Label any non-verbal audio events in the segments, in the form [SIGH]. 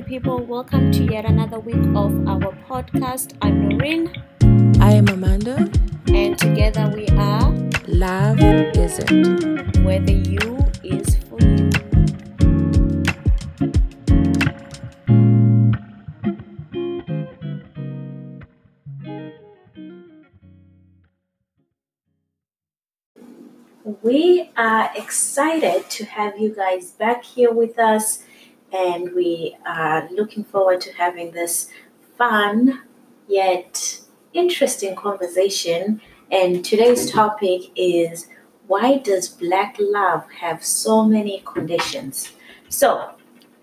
lovely people. Welcome to yet another week of our podcast. I'm Noreen, I am Amanda. and together we are Love isn't. where the you is for you. We are excited to have you guys back here with us, and we are looking forward to having this fun yet interesting conversation. And today's topic is why does black love have so many conditions? So,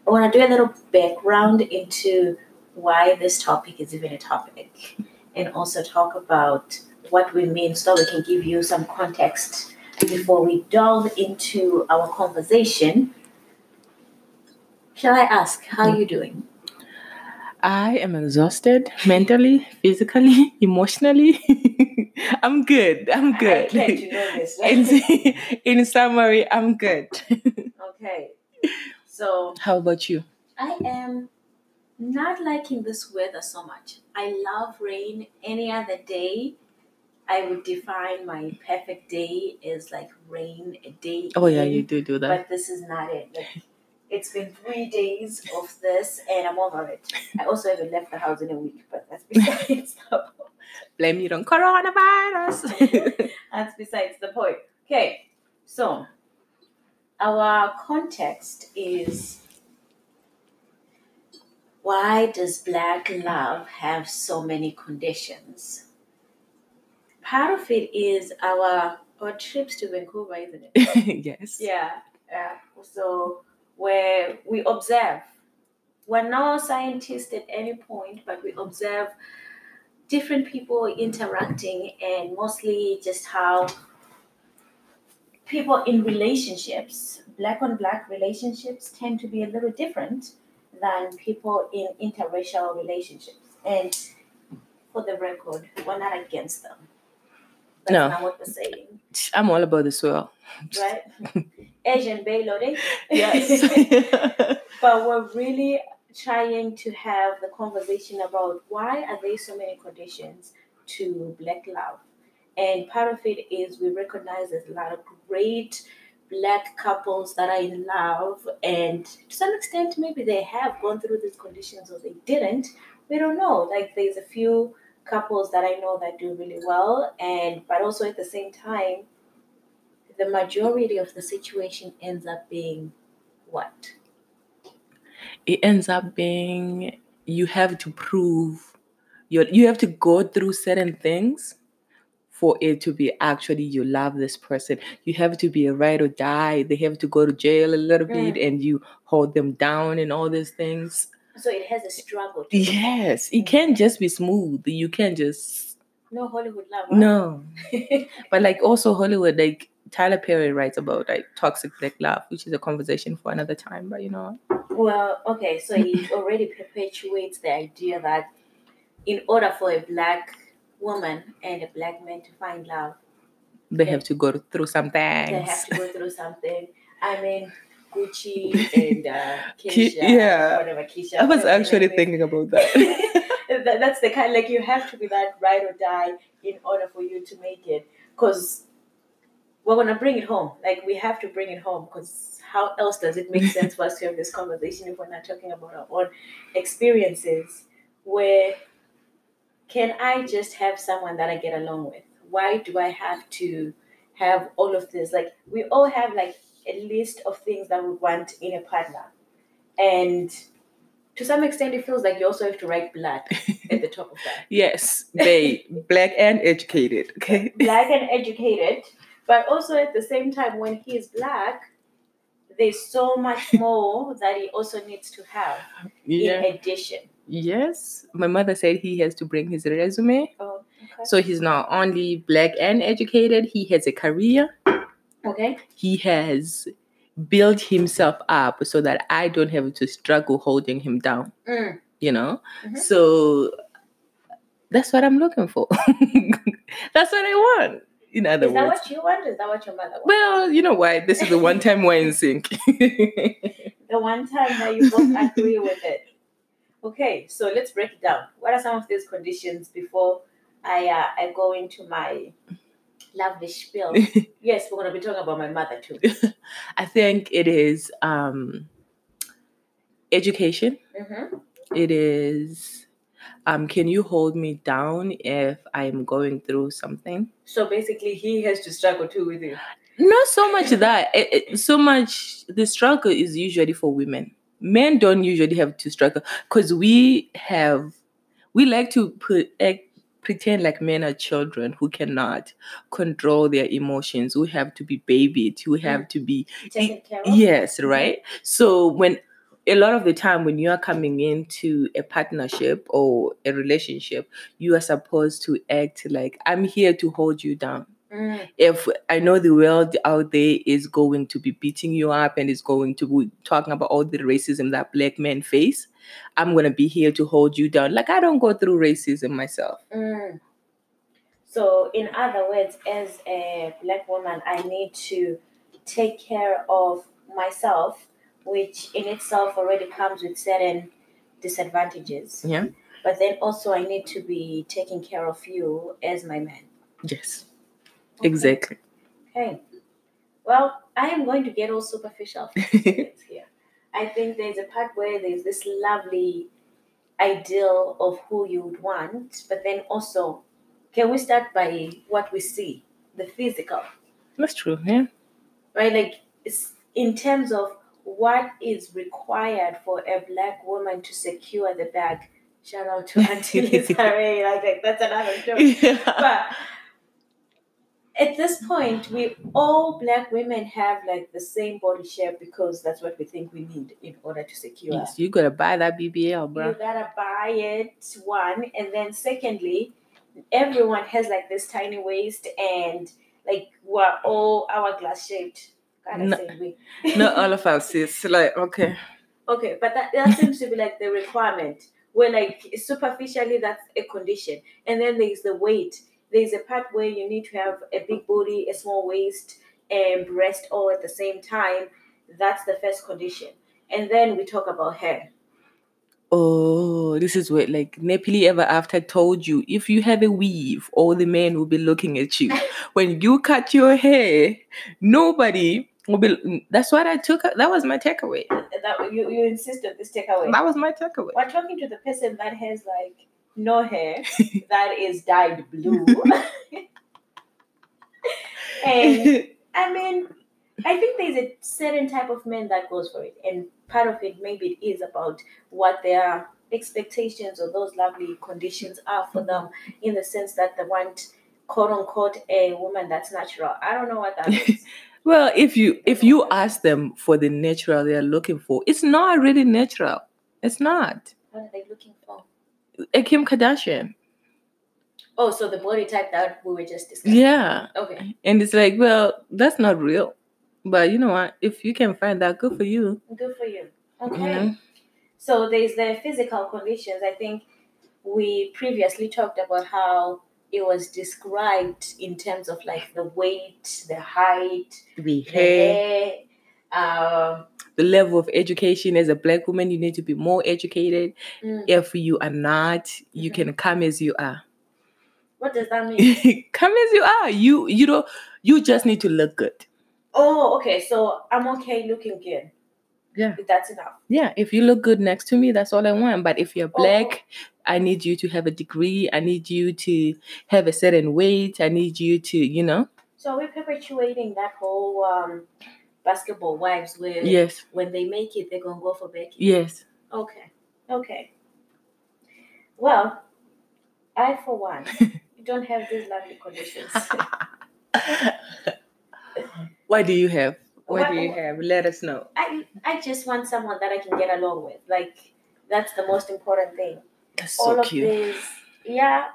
I want to do a little background into why this topic is even a topic and also talk about what we mean so we can give you some context before we delve into our conversation. Shall I ask, how are mm. you doing? I am exhausted mentally, [LAUGHS] physically, [LAUGHS] emotionally. [LAUGHS] I'm good. I'm good. You know in, in summary, I'm good. okay. So How about you? I am not liking this weather so much. I love rain any other day. I would define my perfect day as like rain a day. Oh yeah, you do do that. But this is not it. Like, it's been three days of this and I'm over it. I also haven't left the house in a week, but that's besides [LAUGHS] the Blame it on coronavirus. [LAUGHS] That's besides the point. Okay, so our context is why does black love have so many conditions? Part of it is our our trips to Vancouver, isn't it? [LAUGHS] yes. Yeah, yeah. So where we observe, we're no scientists at any point, but we observe different people interacting and mostly just how people in relationships, black on black relationships, tend to be a little different than people in interracial relationships. And for the record, we're not against them. That's No. not what we're saying, I'm all about this swirl. right? [LAUGHS] Asian Baylode. Eh? Yes. [LAUGHS] but we're [LAUGHS] really trying to have the conversation about why are there so many conditions to black love and part of it is we recognize there's a lot of great black couples that are in love and to some extent maybe they have gone through these conditions or they didn't we don't know like there's a few couples that i know that do really well and but also at the same time the majority of the situation ends up being what? It ends up being you have to prove your you have to go through certain things for it to be actually you love this person. You have to be a ride or die. They have to go to jail a little bit and you hold them down and all these things. So it has a struggle. To yes. It can't just be smooth. You can't just No Hollywood love. huh? no. [LAUGHS] But like also hollywood like tyler perry writes about like toxic black love which is a conversation for another time but you know well, okay, so he [LAUGHS] already perpetuates the idea that in order for a black woman and a black man to find love, they have to go through some they have to go through something. I mean, Gucci [LAUGHS] and uh, Keisha, yeah. whatever Keisha. I was actually thinking about [LAUGHS] that. That- that's the kind like you have to be that ride or die in order for you to make it because we're gonna bring it home. Like we have to bring it home because how else does it make [LAUGHS] sense for us to have this conversation if we're not talking about our own experiences? Where can i just have someone that i get along with? Why do i have to have all of this? Like we all have like a list of things that we want in a partner. And to some extent it feels like you also have to write black [LAUGHS] at the top of that. Yes, they black and educated. Okay. black and educated but also at the same time when he is black there's so much [LAUGHS] more that he also needs to have Yeah. in addition Yes. My mother said he has to bring his resume. oh okay So he's not only black and educated, he has a career. okay He has built himself up so that I don't have to struggle holding him down, Mm. you know? Mhm. So that's what I'm looking for. [LAUGHS] that's what I want. In other is that words. what you want is that what your mother wants Well, you know why? This is the one time we're in sync. [LAUGHS] the one time that you both agree with it Okay, so let's break it down. What are some of these conditions before I uh, I go into my lovely spiel? [LAUGHS] yes, we're gonna be talking about my mother too. [LAUGHS] I think it is um, education. hmm It is. Um, can you hold me down if I'm going through something? So basically, he has to struggle too with you. Not so much that. It, it- so much the struggle is usually for women. Men don't usually have to struggle because we have we like to put pretend like men are children who cannot control their emotions. We have to be babied. We have to be Taken care of. Yes, right. So when a lot of the time when you are coming into a partnership or a relationship, you are supposed to act like I'm here to hold you down. Mm, If I know the world out there is going to be beating you up and is going to be talking about all the racism that black men face, I'm gonna be here to hold you down. Like I don't go through racism myself. mm. So, in other words, as a black woman, I need to take care of myself, which in itself already comes with certain disadvantages. Yeah. But then also, I need to be taking care of you as my man. Yes. Okay. Exactly. Okay. Well, I am going to get all superficial [LAUGHS] for a second here. I think there's a part where there's this lovely ideal of who you would want, but then also, can we start by what we see, the physical, That's true. Yeah. right? Like, it's in terms of what is required for a black woman to secure the bag. Shout out to [LAUGHS] Auntie [LAUGHS] Lisa Ray. Like, that's another joke. yeah. but at this point we all black women have like the same body shape because that's what we think we need in order to secure Yes, you gotta buy that BBL, bro. you gotta buy it one and then secondly everyone has like this tiny waist and like we're all hourglass shaped gotta No. say we Not all of [LAUGHS] us is like okay. Okay, but that, that seems to be like the requirement. Where like superficially that's a condition. And then there's the weight. There's a part where you need to have a big body, a small waist, and breast all at the same time. That's the first condition. And then we talk about hair. Oh, this is what like Nappily Ever After told you if you have a weave, all the men will be looking at you. [LAUGHS] when you cut your hair, nobody be that's what I took that was my takeaway. That you, you insist on this takeaway. That was my takeaway. We're talking to the person that has like no hair, [LAUGHS] that is dyed blue. [LAUGHS] and [LAUGHS] I mean, I think there's a certain type of men that goes for it, and part of it maybe it is about what their expectations or those lovely conditions are for them, in the sense that they want quote unquote a woman that's natural. I don't know what that is. Well, if you if you ask them for the natural they're looking for, it's not really natural. It's not. what are they looking for? A Kim Kardashian. Oh, so the body type that we were just discussing. Yeah. Okay, And it's like, well, that's not real. But you know what? If you can find that, good for you. good for you. Okay. Know? So there's the physical conditions. I think we previously talked about how it was described in terms of like the weight, the height, The the hair, hair. Um, the level of education as a black woman, you need to be more educated. mm, If you are not, you Mhm. can come as you are. what does that mean? [LAUGHS] come as you are. You you don't you just need to look good. oh, okay. So I'm okay looking good. Yeah. That's enough. Yeah, if you look good next to me, that's all I want. But if you're Oh. I need you to have a degree. I need you to have a certain weight. I need you to, you know. So we're perpetuating that whole um, basketball wives where Yes, when they make it, they're going to go for Becky. yes. Okay. Okay. Well, I, for one, [LAUGHS] don't have these lovely conditions. [LAUGHS] what do you have? What, What- do you have? Let us know. I, I just want someone that I can get along with. Like, that's the most important thing. That's All so of cute. this, yeah,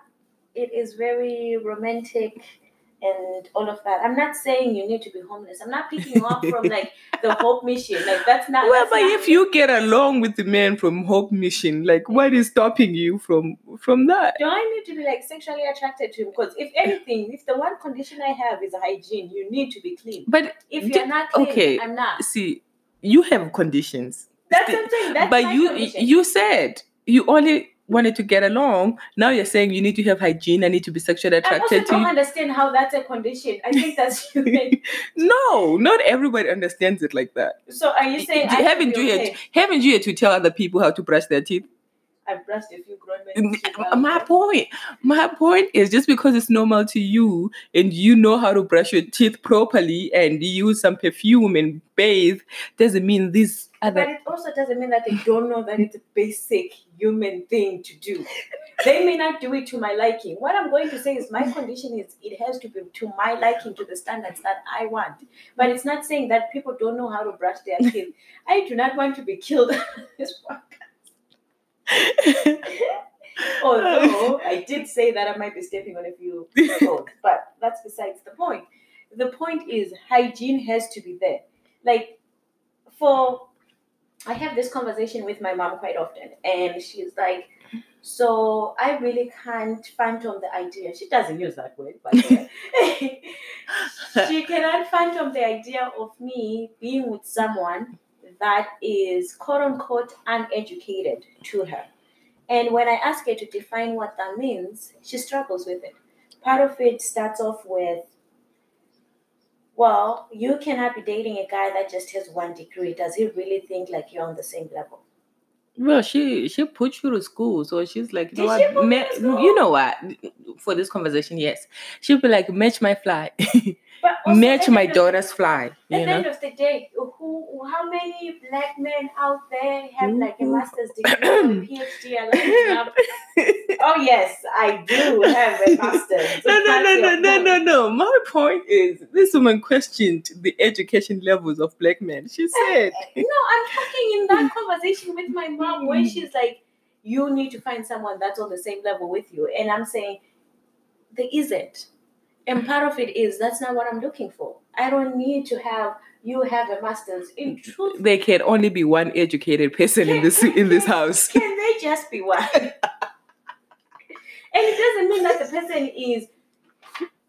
it is very romantic and all of that. I'm not saying you need to be homeless. I'm not picking up from like the [LAUGHS] Hope Mission. Like, that's not. Well, that's but not if you get along with the man from Hope Mission, like what is stopping you from from that? do I need to be like sexually attracted to him? Because if anything, if the one condition I have is hygiene, you need to be clean. But If you're not clean, okay, I'm not. see, you have conditions, That's saying. That's but you condition. you said you only wanted to get along. Now you're saying you need to have hygiene. I need to be sexually I also attracted to I don't understand how that's a condition. I think that's [LAUGHS] human. No, not everybody understands it like that. so are you saying haven't you okay? Haven't you yet to tell other people how to brush their teeth? I've brushed a few grown men. My point, my point is just because it's normal to you and you know how to brush your teeth properly and use some perfume and bathe doesn't mean this But other. it also doesn't mean that they don't know that it's a basic human thing to do. They may not do it to my liking. What I'm going to say is my condition is it has to be to my liking to the standards that I want. But it's not saying that people don't know how to brush their teeth. I do not want to be killed [LAUGHS] on this podcast. [LAUGHS] Although I did say that I might be stepping on a few toes, [LAUGHS] but that's besides the point. The point is hygiene has to be there. Like for I have this conversation with my mom quite often, and she's like, "So I really can't phantom the idea." She doesn't use that word, but [LAUGHS] she cannot phantom the idea of me being with someone that is quote unquote uneducated to her. And when I ask her to define what that means, she struggles with it. Part of it starts off with, well, you cannot be dating a guy that just has one degree. Does he really think like you're on the same level? Well, she she put you to school, so she's like, you know Did what? me you know what? For this conversation, yes, she'll be like, match my fly, [LAUGHS] match my daughter's fly. At the know, end of the day, who, how many black men out there have like a Mhm. master's degree or a [COUGHS] PhD? lining? [LAUGHS] Oh yes, I do have a master's. [LAUGHS] no, no, no, no, no, no, no. My point is, this woman questioned the education levels of black men. She eh, eh, said, No, I'm talking in that conversation with my mom when mm. she's like, you need to find someone that's on the same level with you. And I'm saying, there isn't. And part of it is that's not what I'm looking for. I don't need to have you have a master's. In truth, there can only be one educated person in this in this house. can they just be one? [LAUGHS] and it doesn't mean that the person is,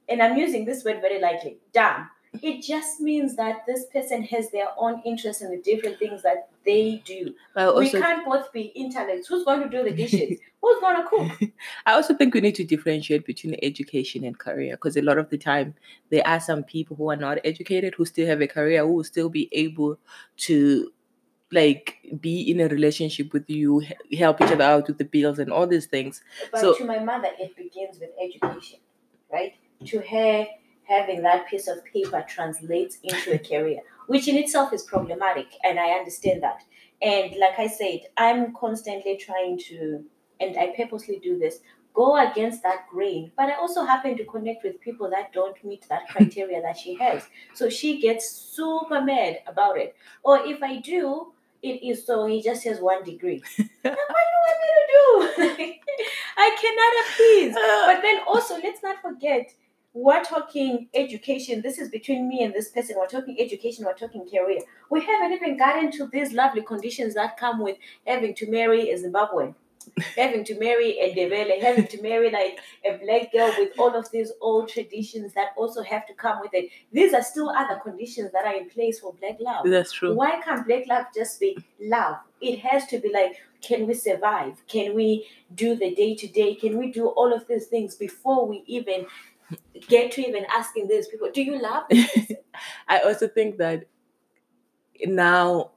and I'm using this word very lightly, dumb. It just means that this person has their own interest in the different things that they do. But we can't both be intellects. Who's going to do the dishes? [LAUGHS] Who's going to cook? [LAUGHS] I also think we need to differentiate between education and career because a lot of the time there are some people who are not educated who still have a career who will still be able to like be in a relationship with you, help each other out with the bills and all these things. But So- to my mother, it begins with education, right? To her, having that piece of paper translates into a career, which in itself is problematic, and I understand that. And like I said, I'm constantly trying to, and I purposely do this, go against that grain. But I also happen to connect with people that don't meet that criteria that she has. So she gets super mad about it. Or if I do, it is so he just has one degree. [LAUGHS] Like, what do you want me to do? [LAUGHS] I cannot appease. [LAUGHS] But then also, let's not forget, we're talking education. This is between me and this person. We're talking education, we're talking career. We haven't even gotten to these lovely conditions that come with having to marry a Zimbabwean, [LAUGHS] having to marry a Ndebele, having to marry like a black girl with all of these old traditions that also have to come with it. These are still other conditions that are in place for black love. That's true. Why can't black love just be love? It has to be like, can we survive? Can we do the day to day? Can we do all of these things before we even get to even asking these people, do you love this? [LAUGHS] I also think that now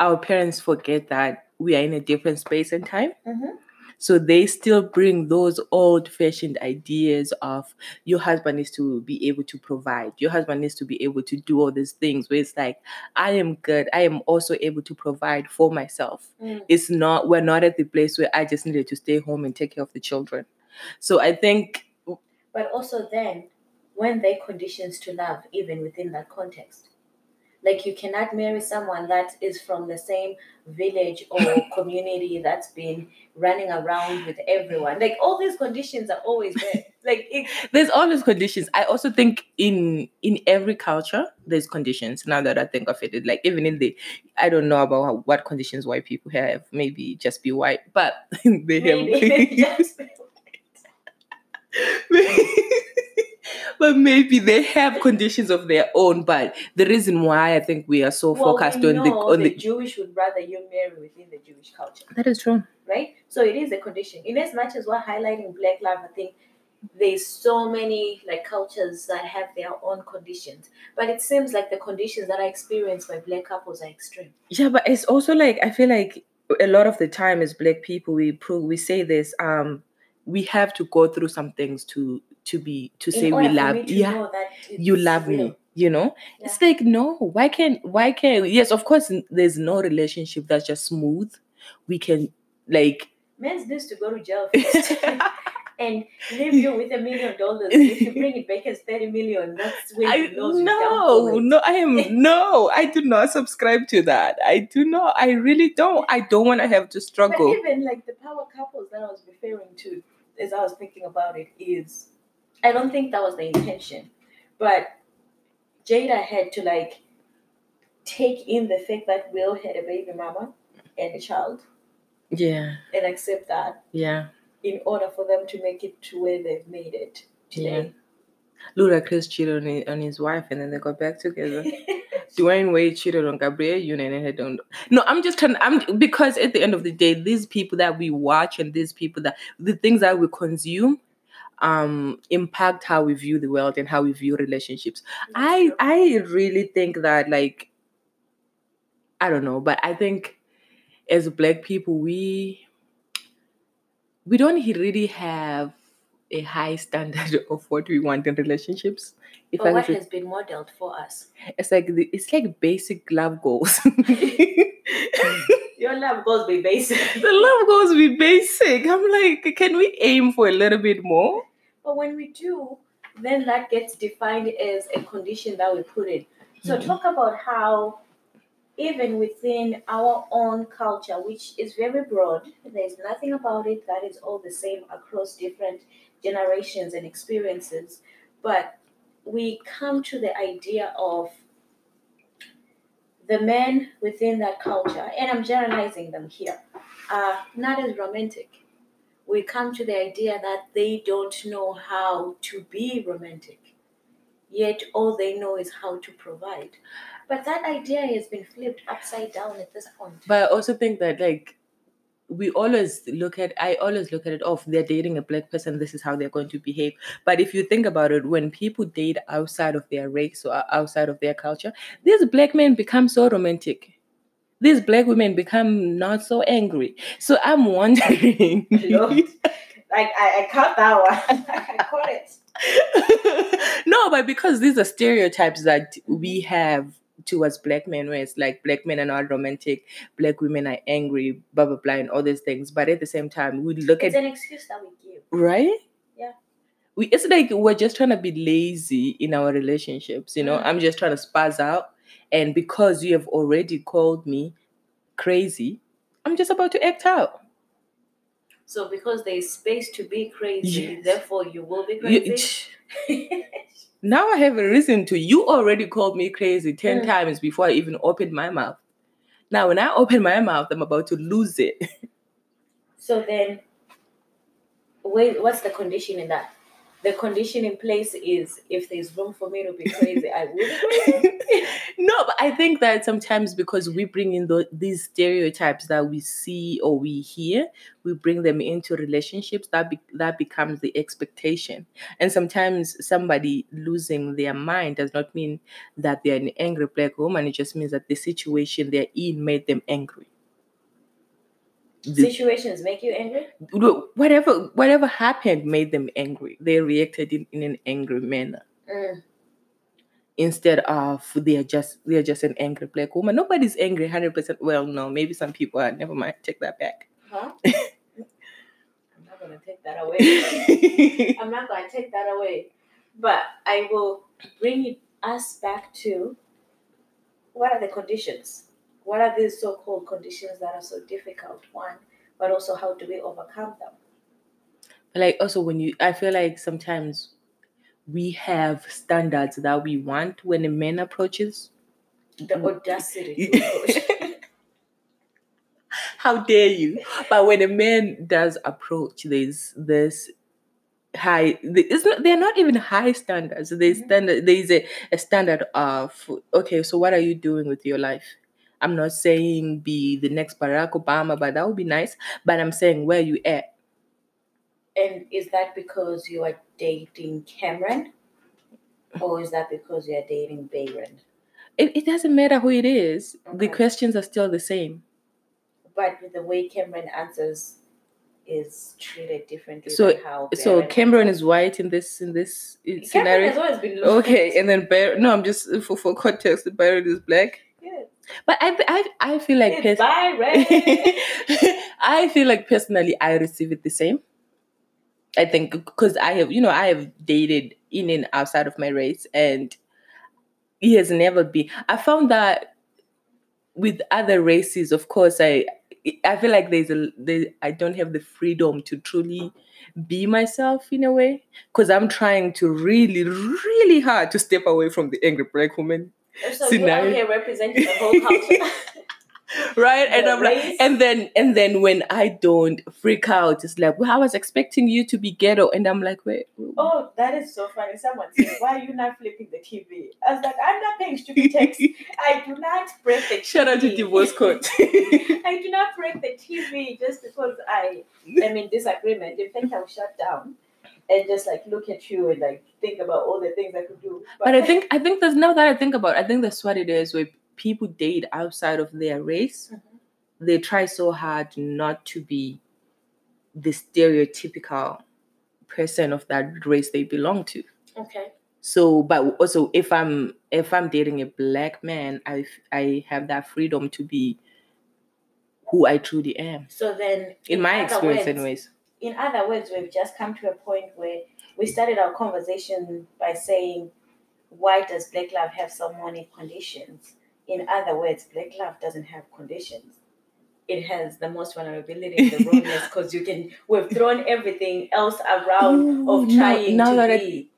our parents forget that we are in a different space and time. Mhm. So they still bring those old fashioned ideas of your husband needs to be able to provide, your husband needs to be able to do all these things where it's like, I am good, I am also able to provide for myself. Mm. It's not, we're not at the place where I just needed to stay home and take care of the children. So I think But also then, when they conditions to love, even within that context. Like you cannot marry someone that is from the same village or [LAUGHS] community that's been running around with everyone. Like all these conditions are always there. [LAUGHS] Like it, there's always conditions i also think in in every culture there's conditions now that i think of it like even in the i don't know about how, what conditions white people have maybe just be white but [LAUGHS] they maybe have just [LAUGHS] but maybe they have conditions of their own but the reason why i think we are so well, focused we on the on the the Jewish would rather you marry within the Jewish culture. that is true right? So it is a condition. In as much as we're highlighting black love, I think there's so many like cultures that have their own conditions. But it seems like the conditions that are experienced by black couples are extreme. Yeah, but it's also like I feel like a lot of the time as black people we prove we say this um we have to go through some things to to be to In say we love yeah you. love real. me you know? It's like no why can't why can't yes of course there's no relationship that's just smooth. We can like Men's needs to go to jail first [LAUGHS] and leave you with a million dollars. If you bring it back as 30 million, that's when I you know you're down no no I am [LAUGHS] no I do not subscribe to that. I do not I really don't. I don't want to have to But struggle. even like the power couples that I was referring to as I was thinking about it is I don't think that was the intention. But Jada had to like take in the fact that Will had a baby mama and a child yeah and accept that yeah in order for them to make it to where they've made it today. Ludacris cheated on his wife and then they got back together [LAUGHS] Dwyane Wade cheated on Gabrielle Union and had done. No, I'm just trying. I'm because at the end of the day, these people that we watch and these people that the things that we consume, um, impact how we view the world and how we view relationships. I I really think that like, I don't know, but I think as black people we we don't really have a high standard [LAUGHS] of what we want in relationships. If but I what could- has been modeled for us? it's like the, it's like basic love goals. Your love goes be basic. [LAUGHS] the love goals be basic. I'm like, can we aim for a little bit more? But when we do, then that gets defined as a condition that we put in. So Mhm. talk about how even within our own culture, which is very broad, there's nothing about it that is all the same across different generations and experiences, but we come to the idea of the men within that culture, and I'm generalizing them here, are not as romantic we come to the idea that they don't know how to be romantic. Yet all they know is how to provide. But that idea has been flipped upside down at this point. But I also think that like we always look at I always look at it oh, off they're dating a black person this is how they're going to behave but if you think about it when people date outside of their race or outside of their culture these black men become so romantic these black women become not so angry so i'm wondering [LAUGHS] Like I, I caught that one. [LAUGHS] I caught it. [LAUGHS] no, but because these are stereotypes that we have towards black men, where it's like black men are not romantic, black women are angry, blah blah blah, and all these things. But at the same time, we look It's at it's an excuse that we give. right. Yeah. We, it's like we're just trying to be lazy in our relationships, you know. Mm. I'm just trying to spaz out, and because you have already called me crazy, I'm just about to act out. So because there's space to be crazy, Yes. therefore you will be You- crazy. [LAUGHS] now I have a reason to. You already called me crazy 10 Mm. times before I even opened my mouth. Now, when I open my mouth, I'm about to lose it. [LAUGHS] So then, wait, what's the condition in that? The condition in place is if there's room for me to be crazy, I crazy. [LAUGHS] no, but I think that sometimes because we bring in tho- these stereotypes that we see or we hear, we bring them into relationships. That be- that becomes the expectation, and sometimes somebody losing their mind does not mean that they're an angry black woman. It just means that the situation they're in made them angry. Situations make you angry. Whatever whatever happened made them angry. They reacted in, in an angry manner Mm. instead of they're just they're just an angry black woman. Nobody's angry hundred percent. Well, no, maybe some people are. Never mind. Take that back. Huh? [LAUGHS] I'm not gonna take that away. [LAUGHS] I'm not gonna take that away. But I will bring us back to what are the conditions? What are these so-called conditions that are so difficult? One, but also how do we overcome them? like also when you, I feel like sometimes we have standards that we want when a man approaches. The audacity to approach. [LAUGHS] How dare you? But when a man does approach, there's this high. It's not. They're not even high standards. There's Mhm. standard. There's a, a standard of okay. So what are you doing with your life? I'm not saying be the next Barack Obama, but that would be nice. But I'm saying where you at. And is that because you are dating Cameron? Or is that because you are dating Byron? It, it doesn't matter who it is. The questions are still the same. But the way Cameron answers is treated differently So- than how So Cameron is white in this in this uh, Cameron scenario. has always been Okay, and then Bar- no, I'm just for for context. Byron is black, Yeah. But I I I feel like pers- [LAUGHS] I feel like personally I receive it the same. I think because I have you know I have dated in and outside of my race, and he has never been. I found that with other races, of course, I I feel like there's a there, I don't have the freedom to truly be myself in a way because I'm trying to really really hard to step away from the angry black woman so you Scenario. are here representing the whole culture. [LAUGHS] right and i'm like and then and then when i don't freak out it's like well i was expecting you to be ghetto and i'm like wait oh, that is so funny. Someone said, Why are you not flipping the TV? I was like, I'm not paying stupid texts. [LAUGHS] I do not break the TV. shout out to divorce court [LAUGHS] I do not break the TV just because I am in disagreement. In fact, I'll shut down and just like look at you and like think about all the things I could do. but i think i think that's now that i think about it, i think that's what it is where people date outside of their race Mhm. they try so hard not to be the stereotypical person of that race they belong to okay. so but also if i'm if i'm dating a black man I I have that freedom to be who i truly am So then, in my experience words- anyways in other words, we've just come to a point where we started our conversation by saying, why does black love have so many conditions? In other words, black love doesn't have conditions. It has the most vulnerability in the rawness [LAUGHS] because you can. We've thrown everything else around Ooh, of trying now to that I- be.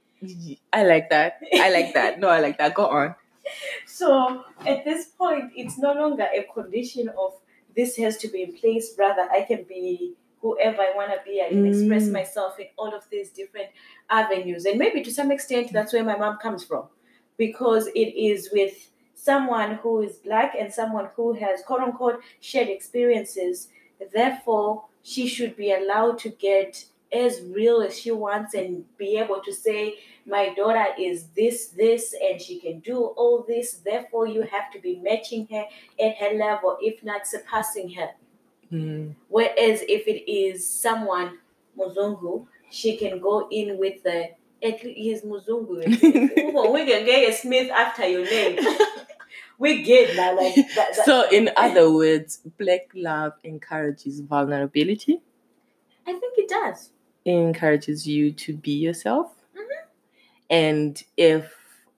i like that i like that no i like that go on [LAUGHS] So at this point, it's no longer a condition of this has to be in place. Rather, I can be whoever I want to be. I can express Mm. myself in all of these different avenues. And maybe to some extent, that's where my mom comes from because it is with someone who is black and someone who has quote unquote shared experiences. Therefore, she should be allowed to get as real as she wants and be able to say, my daughter is this, this, and she can do all this. Therefore, you have to be matching her at her level, if not surpassing her. Mm. Whereas if it is someone Muzungu, she can go in with the he's Muzungu. [LAUGHS] We can get a Smith after your name. [LAUGHS] we get now like that, that- so in other words black love encourages vulnerability I think it does. it encourages you to be yourself Mhm. and if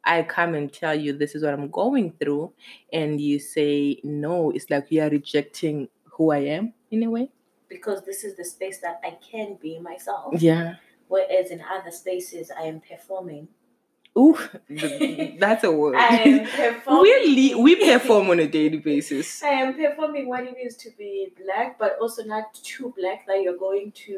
i come and tell you this is what i'm going through and you say no it's like you are rejecting who i am in a way Because this is the space that I can be myself. yeah Whereas in other spaces I am performing. Ooh, [LAUGHS] that's a word I am performing we le- we perform on a daily basis [LAUGHS] I am performing what it is to be black, but also not too black that you're going to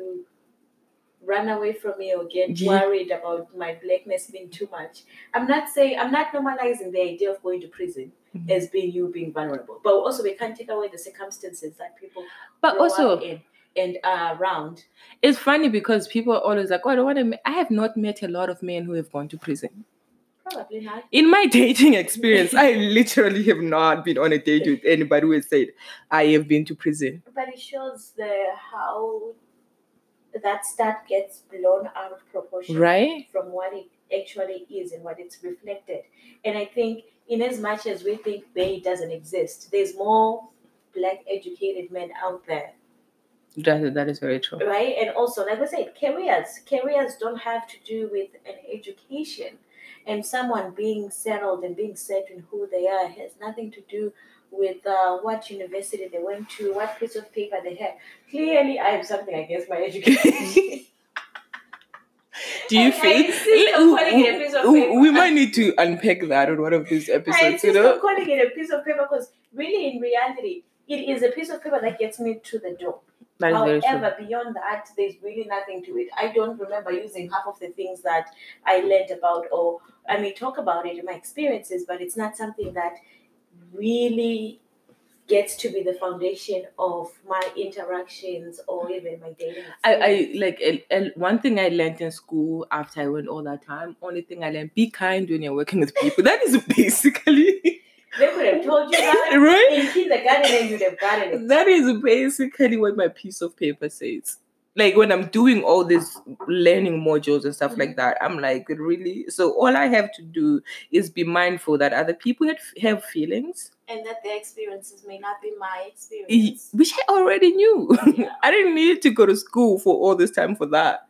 run away from me or get Yeah. worried about my blackness being too much. I'm not saying I'm not normalizing the idea of going to prison Mhm. as being you being vulnerable, but also we can't take away the circumstances that people but also in and are around. it's funny because people are always like oh i don't want to i have not met a lot of men who have gone to prison Probably not. in my [LAUGHS] dating experience, I literally have not been on a date with anybody who has said I have been to prison. But it shows the how that stat gets blown out of proportion. Right? from what it actually is and what it's reflected. And I think, in as much as we think Bay doesn't exist, there's more black educated men out there, That, that is very true. right? And also, like I said, careers. Careers don't have to do with an education. And someone being settled and being certain who they are has nothing to do with uh, what university they went to, what piece of paper they have. Clearly, I have something against my education. [LAUGHS] Do you feel? insist eh, on calling it a piece of we, might need to unpack that on one of these episodes, you know? calling it a piece of paper because really, in reality, it is a piece of paper that gets me to the door. That is very true. However, beyond that, there's really nothing to it. I don't remember using half of the things that I learned about, or I may talk about it in my experiences, but it's not something that really gets to be the foundation of my interactions or even my dating. I. I like el- one thing I learned in school after I went all that time. Only thing I learned: be kind when you're working with people. That is basically [LAUGHS] they could have told you that [LAUGHS] right. in kindergarten and you'd have gotten it. That is basically what my piece of paper says. Like when I'm doing all these uh-huh. learning modules and stuff like mm-hmm. that, I'm like, really? So all I have to do is be mindful that other people have, have feelings, And that their experiences may not be my experience. which I already knew. Yeah. [LAUGHS] I didn't need to go to school for all this time for that.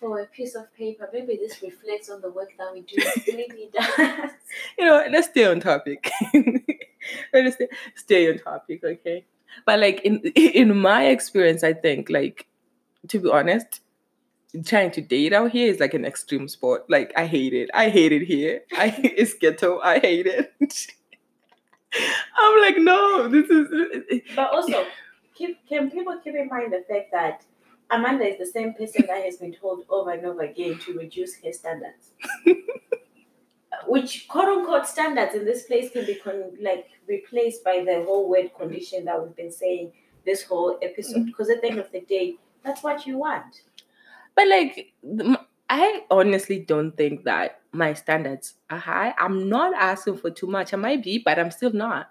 For a piece of paper, maybe this reflects on the work that we do. [LAUGHS] Maybe does. You know, let's stay on topic. [LAUGHS] let's stay, stay on topic, okay? But like in in my experience, I think like to be honest, trying to date out here is like an extreme sport. Like I hate it. I hate it here. I [LAUGHS] it's ghetto. I hate it. [LAUGHS] I'm like, no, this is But also, keep can people keep in mind the fact that Amanda is the same person that has been told over and over again to reduce her standards. [LAUGHS] Which quote unquote standards in this place can be con- like replaced by the whole word condition that we've been saying this whole episode. Mm-hmm. Because at the end of the day, that's what you want. But like, I honestly don't think that my standards are high. I'm not asking for too much. I might be, but I'm still not.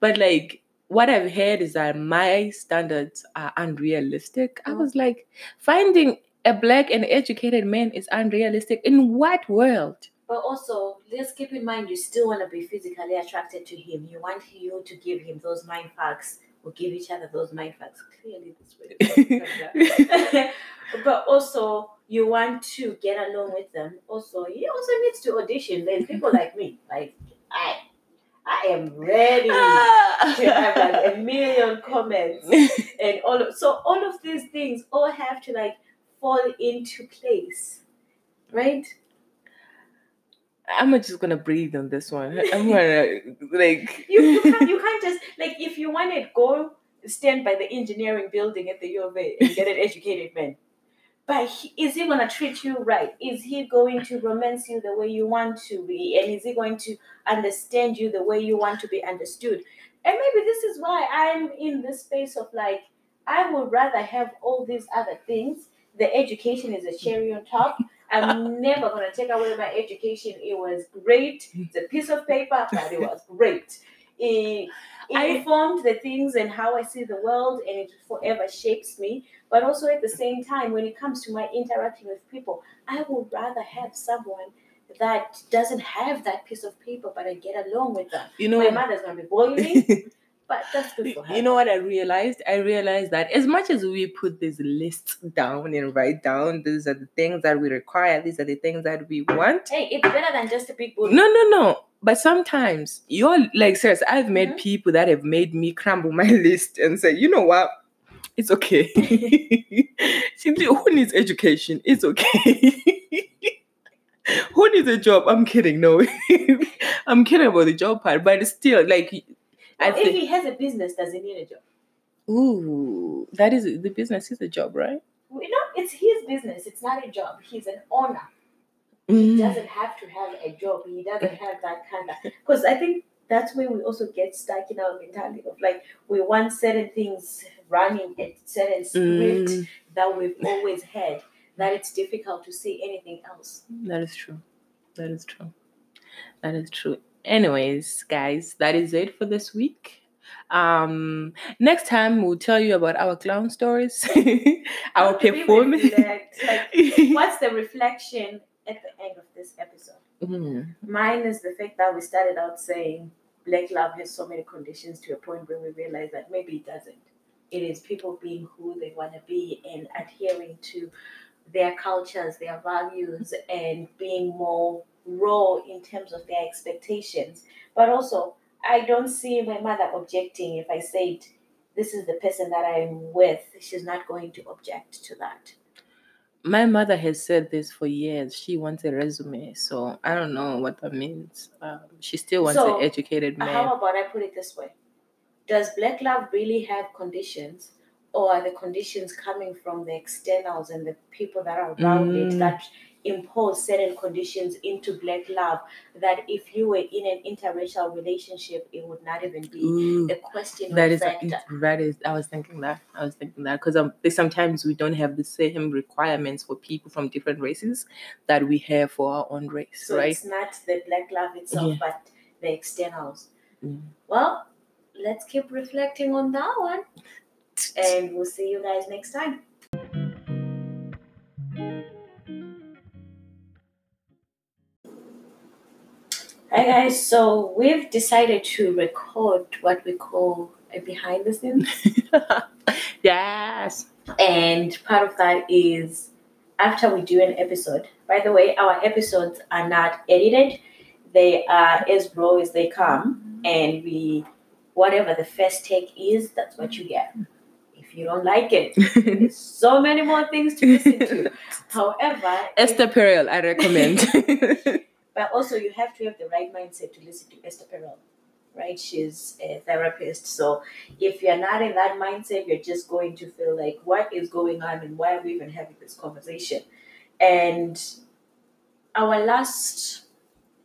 But like, what I've heard is that my standards are unrealistic. I Mm. was like, finding a black and educated man is unrealistic. In what world? But also, let's keep in mind you still want to be physically attracted to him. You want you to give him those mind facts or give each other those mind facts. Clearly, this way. [LAUGHS] [LAUGHS] but also, you want to get along with them. Also, you also needs to audition. There's people like me. Like I, I am ready ah. to have like a million [LAUGHS] comments and all of so all of these things all have to like fall into place, right? I'm just gonna breathe on this one. [LAUGHS] I'm gonna like you, you can't you [LAUGHS] can't just like if you want it, go stand by the engineering building at the U of A and get an educated man. But he, is he gonna treat you right? Is he going to romance you the way you want to be? And is he going to understand you the way you want to be understood? And maybe this is why I'm in this space of like I would rather have all these other things. The education is a cherry on top. I'm never gonna take away my education. It was great. It's a piece of paper, but it was great. It, it I- informed the things and how I see the world, and it forever shapes me. But also at the same time, when it comes to my interacting with people, I would rather have someone that doesn't have that piece of paper, but I get along with them. you know My mother's gonna be boiling, [LAUGHS] but that's good for her. You know what I realized? I realized that as much as we put these lists down and write down, these are the things that we require, these are the things that we want. Hey, it's better than just a big. No, no, no. But sometimes you're like, serious. I've met Mhm. people that have made me crumble my [LAUGHS] list and say, you know what? It's okay. [LAUGHS] Simply, who needs education? It's okay. [LAUGHS] who needs a job? I'm kidding. No, I'm kidding about the job part. But still, like, Well, if he has a business, does he need a job? Ooh, that is the business is a job, right? You know, it's his business. It's not a job. He's an owner. He Mm. doesn't have to have a job. He doesn't have that kind of. Because I think that's where we also get stuck in our mentality of like we want certain things running at certain script Mm, that we've always had. That it's difficult to see anything else. that is true. That is true. That is true. Anyways, guys, that is it for this week. Um, next time we'll tell you about our clown stories, [LAUGHS] our How do we performance. reflect? Like, [LAUGHS] what's the reflection at the end of this episode? Mm, Mine is the fact that we started out saying black love has so many conditions to a point where we realize that maybe it doesn't. It is people being who they want to be and adhering to their cultures, their values, and being more raw in terms of their expectations. But also, I don't see my mother objecting if I said, This is the person that I'm with. She's not going to object to that. My mother has said this for years. She wants a resume, so I don't know what that means. Um, she still wants So, an educated man. How about I put it this way? Does black love really have conditions, or are the conditions coming from the externals and the people that are around it Mm. that impose certain conditions into black love that if you were in an interracial relationship, it would not even be Ooh, a question that is that is. I was thinking that. I was thinking that because um, sometimes we don't have the same requirements for people from different races that we have for our own race, So right? it's not the black love itself, Yeah. but the externals. Mm. Well, let's keep reflecting on that one, and we'll see you guys next time. Guys, so we've decided to record what we call a behind the scenes, [LAUGHS] yes. and part of that is after we do an episode. By the way, our episodes are not edited; they are as raw as they come, and we whatever the first take is, that's what you get. If you don't like it, there's [LAUGHS] so many more things to listen to. However, Esther Perel, I recommend. [LAUGHS] but also you have to have the right mindset to listen to Esther Perel, right? She's a therapist. So if you're not in that mindset, you're just going to feel like, what is going on and why are we even having this conversation? And our last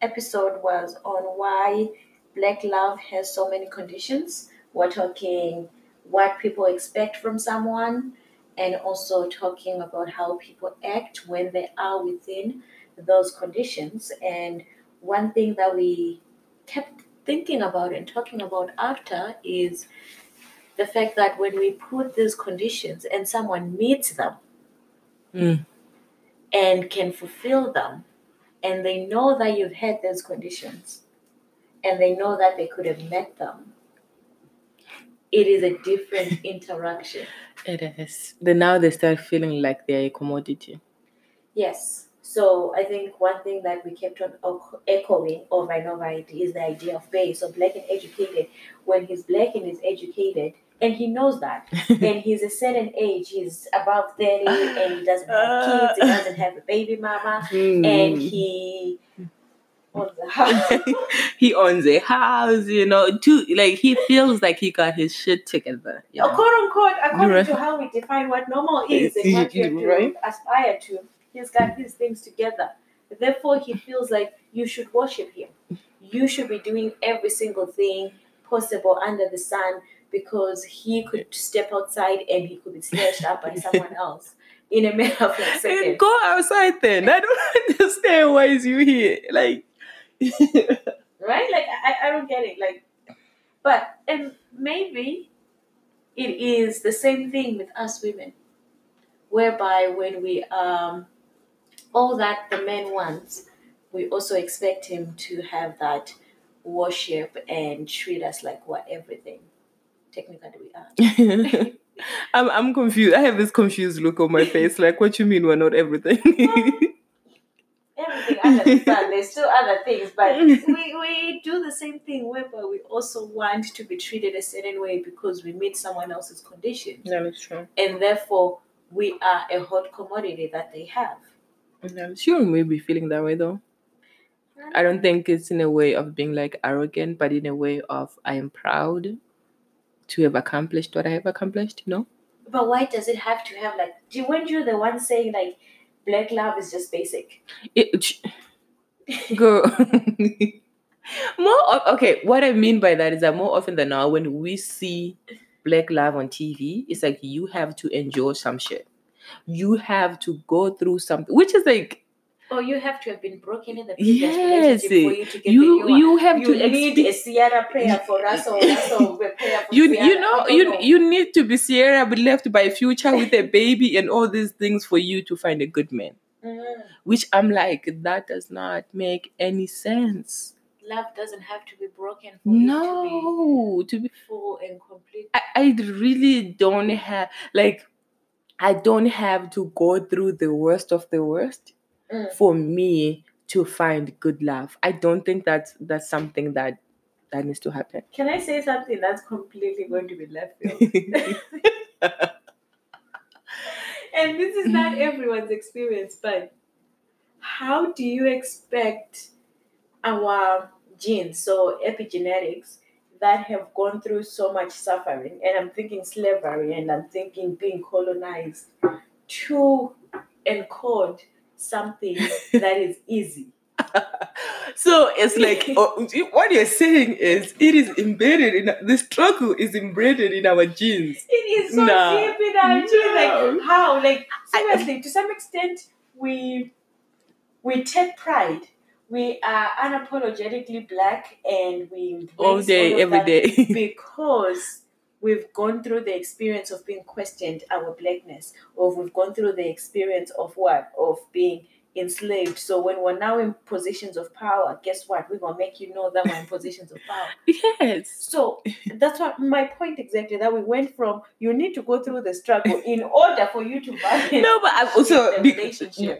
episode was on why Black love has so many conditions. We're talking what people expect from someone and also talking about how people act when they are within those conditions. And one thing that we kept thinking about and talking about after is the fact that when we put these conditions and someone meets them Mm. and can fulfill them, and they know that you've had those conditions and they know that they could have met them, it is a different [LAUGHS] interaction. It is. Then now they start feeling like they're a commodity. Yes. So I think one thing that we kept on echoing over and over is the idea of pay. So black and educated, when he's black and is educated, and he knows that, [LAUGHS] and he's a certain age, he's above 30 and he doesn't have kids, he doesn't have a baby mama, and Mm. he owns a house. [LAUGHS] he owns a house, you know, too like he feels like he got his shit together. You know? quote unquote, according Right. to how we define what normal is and what to [LAUGHS] Right. aspire to, he's got his things together. Therefore, he feels like you should worship him. You should be doing every single thing possible under the sun because he could step outside and he could be snatched up by [LAUGHS] someone else in a matter of like seconds. go outside then. I don't [LAUGHS] understand why is you here. Like [LAUGHS] right? Like I, I don't get it. Like, but and maybe it is the same thing with us women, whereby when we um all that the man wants, we also expect him to have that worship and treat us like what everything technically we are. [LAUGHS] I'm I'm confused. I have this confused look on my face. Like, what you mean we're not everything? [LAUGHS] Everything under the sun. There's still other things, but we, we do the same thing whereby we also want to be treated a certain way because we meet someone else's conditions. that is true. and therefore we are a hot commodity that they have. Sure, may be feeling that way though. I don't think it's in a way of being like arrogant, but in a way of I am proud to have accomplished what I have accomplished, you know? But why does it have to have like? Do weren't you the one saying like, black love is just basic? It, Girl. [LAUGHS] more of, okay, what I mean by that is that more often than not, when we see Black Love on TV, it's like you have to endure some shit. You have to go through something, which is like Or you have to have been broken in the previous Yes, relationship for you to get you one. you have You to need a Ciara prayer for Russell. Russell, prayer for you Ciara. you know you know. you need to be Ciara but left by future with a [LAUGHS] baby and all these things for you to find a good man. Mm. Which I'm like, that does not make any sense. Love doesn't have to be broken for No, to to be be full and complete. I, I really don't have like I don't have to go through the worst of the worst Mm. for me to find good love. I don't think that's that's something that that needs to happen. Can I say something that's completely going to be left field? [LAUGHS] and this is not everyone's experience, but how do you expect our genes, so epigenetics, that have gone through so much suffering, and I'm thinking slavery, and I'm thinking being colonized, to encode something [LAUGHS] that is easy. [LAUGHS] so it's like [LAUGHS] oh, what you're saying is it is embedded in the struggle is embedded in our genes. It is so Nah. deep in our genes. No. Like how? Like seriously, to some extent, we we take pride. We are unapologetically black, and we embrace All day, all of that [LAUGHS] because we've gone through the experience of being questioned our blackness, or we've gone through the experience of what? Of being enslaved. So when we're now in positions of power, guess what? We're gonna make you know that we're in positions of power. [LAUGHS] yes. So that's what my point exactly. That we went from you need to go through the struggle in [LAUGHS] order for you to value No, but I [LAUGHS] also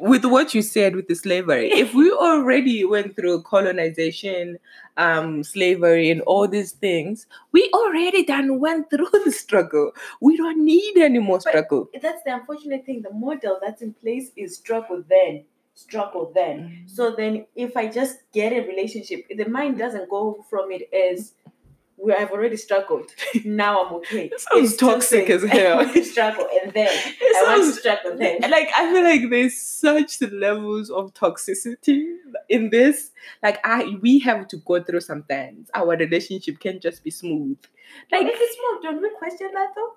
with what you said with the slavery, if we already went through colonization, um, slavery, and all these things, we already done went through the struggle. We don't need any more But- struggle. That's the unfortunate thing. The model that's in place is struggle then, struggle then. Mm-hmm. So then, if I just get a relationship, the mind doesn't go from it as we have already struggled. [LAUGHS] Now I'm okay. That sounds It's toxic as [LAUGHS] hell. Struggle and then [LAUGHS] It I want to struggle then. like I feel like there's such levels of toxicity in this. Like I, we have to go through some things. Our relationship can't just be smooth. Like if it's more, don't we question that though?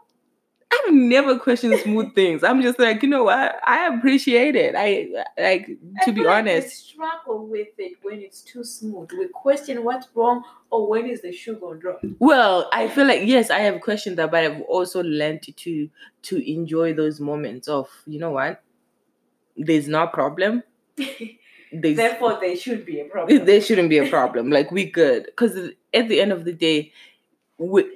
I've never questioned smooth things. I'm just like, you know what? I appreciate it. I like I to be like we honest. struggle with it when it's too smooth. We question what's wrong or when is the sugar drop. Well, I feel like yes, I have questioned that, but I've also learned to to enjoy those moments of you know what? There's no problem. [LAUGHS] There's Therefore, there should be a [LAUGHS] problem. there shouldn't be a problem. Like we good because at the end of the day, we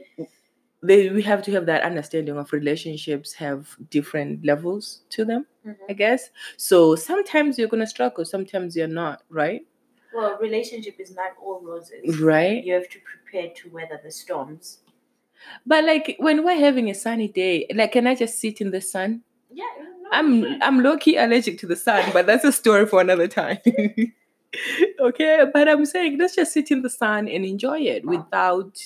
they, we have to have that understanding of relationships have different levels to them. Mhm. I guess so. Sometimes you're gonna struggle. Sometimes you're not. Right. Well, relationship is not all roses. Right. You have to prepare to weather the storms. But like when we're having a sunny day, like can I just sit in the sun? Yeah, I'm. I'm low key allergic to the sun, but that's a story for another time. [LAUGHS] okay, but I'm saying let's just sit in the sun and enjoy it without.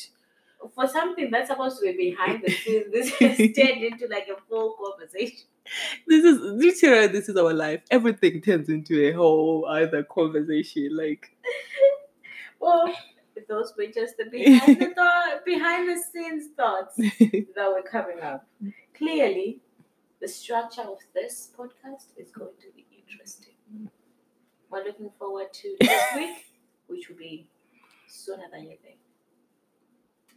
For something that's supposed to be behind the [LAUGHS] scenes. This has turned into like a full conversation. This is literally this is our life. Everything turns into a whole other conversation. Like [LAUGHS] Well, those were just the behind [LAUGHS] the thought, behind the scenes thoughts that were coming up. Clearly, the structure of this podcast is going to be interesting. We're looking forward to next week, which will be sooner than you think.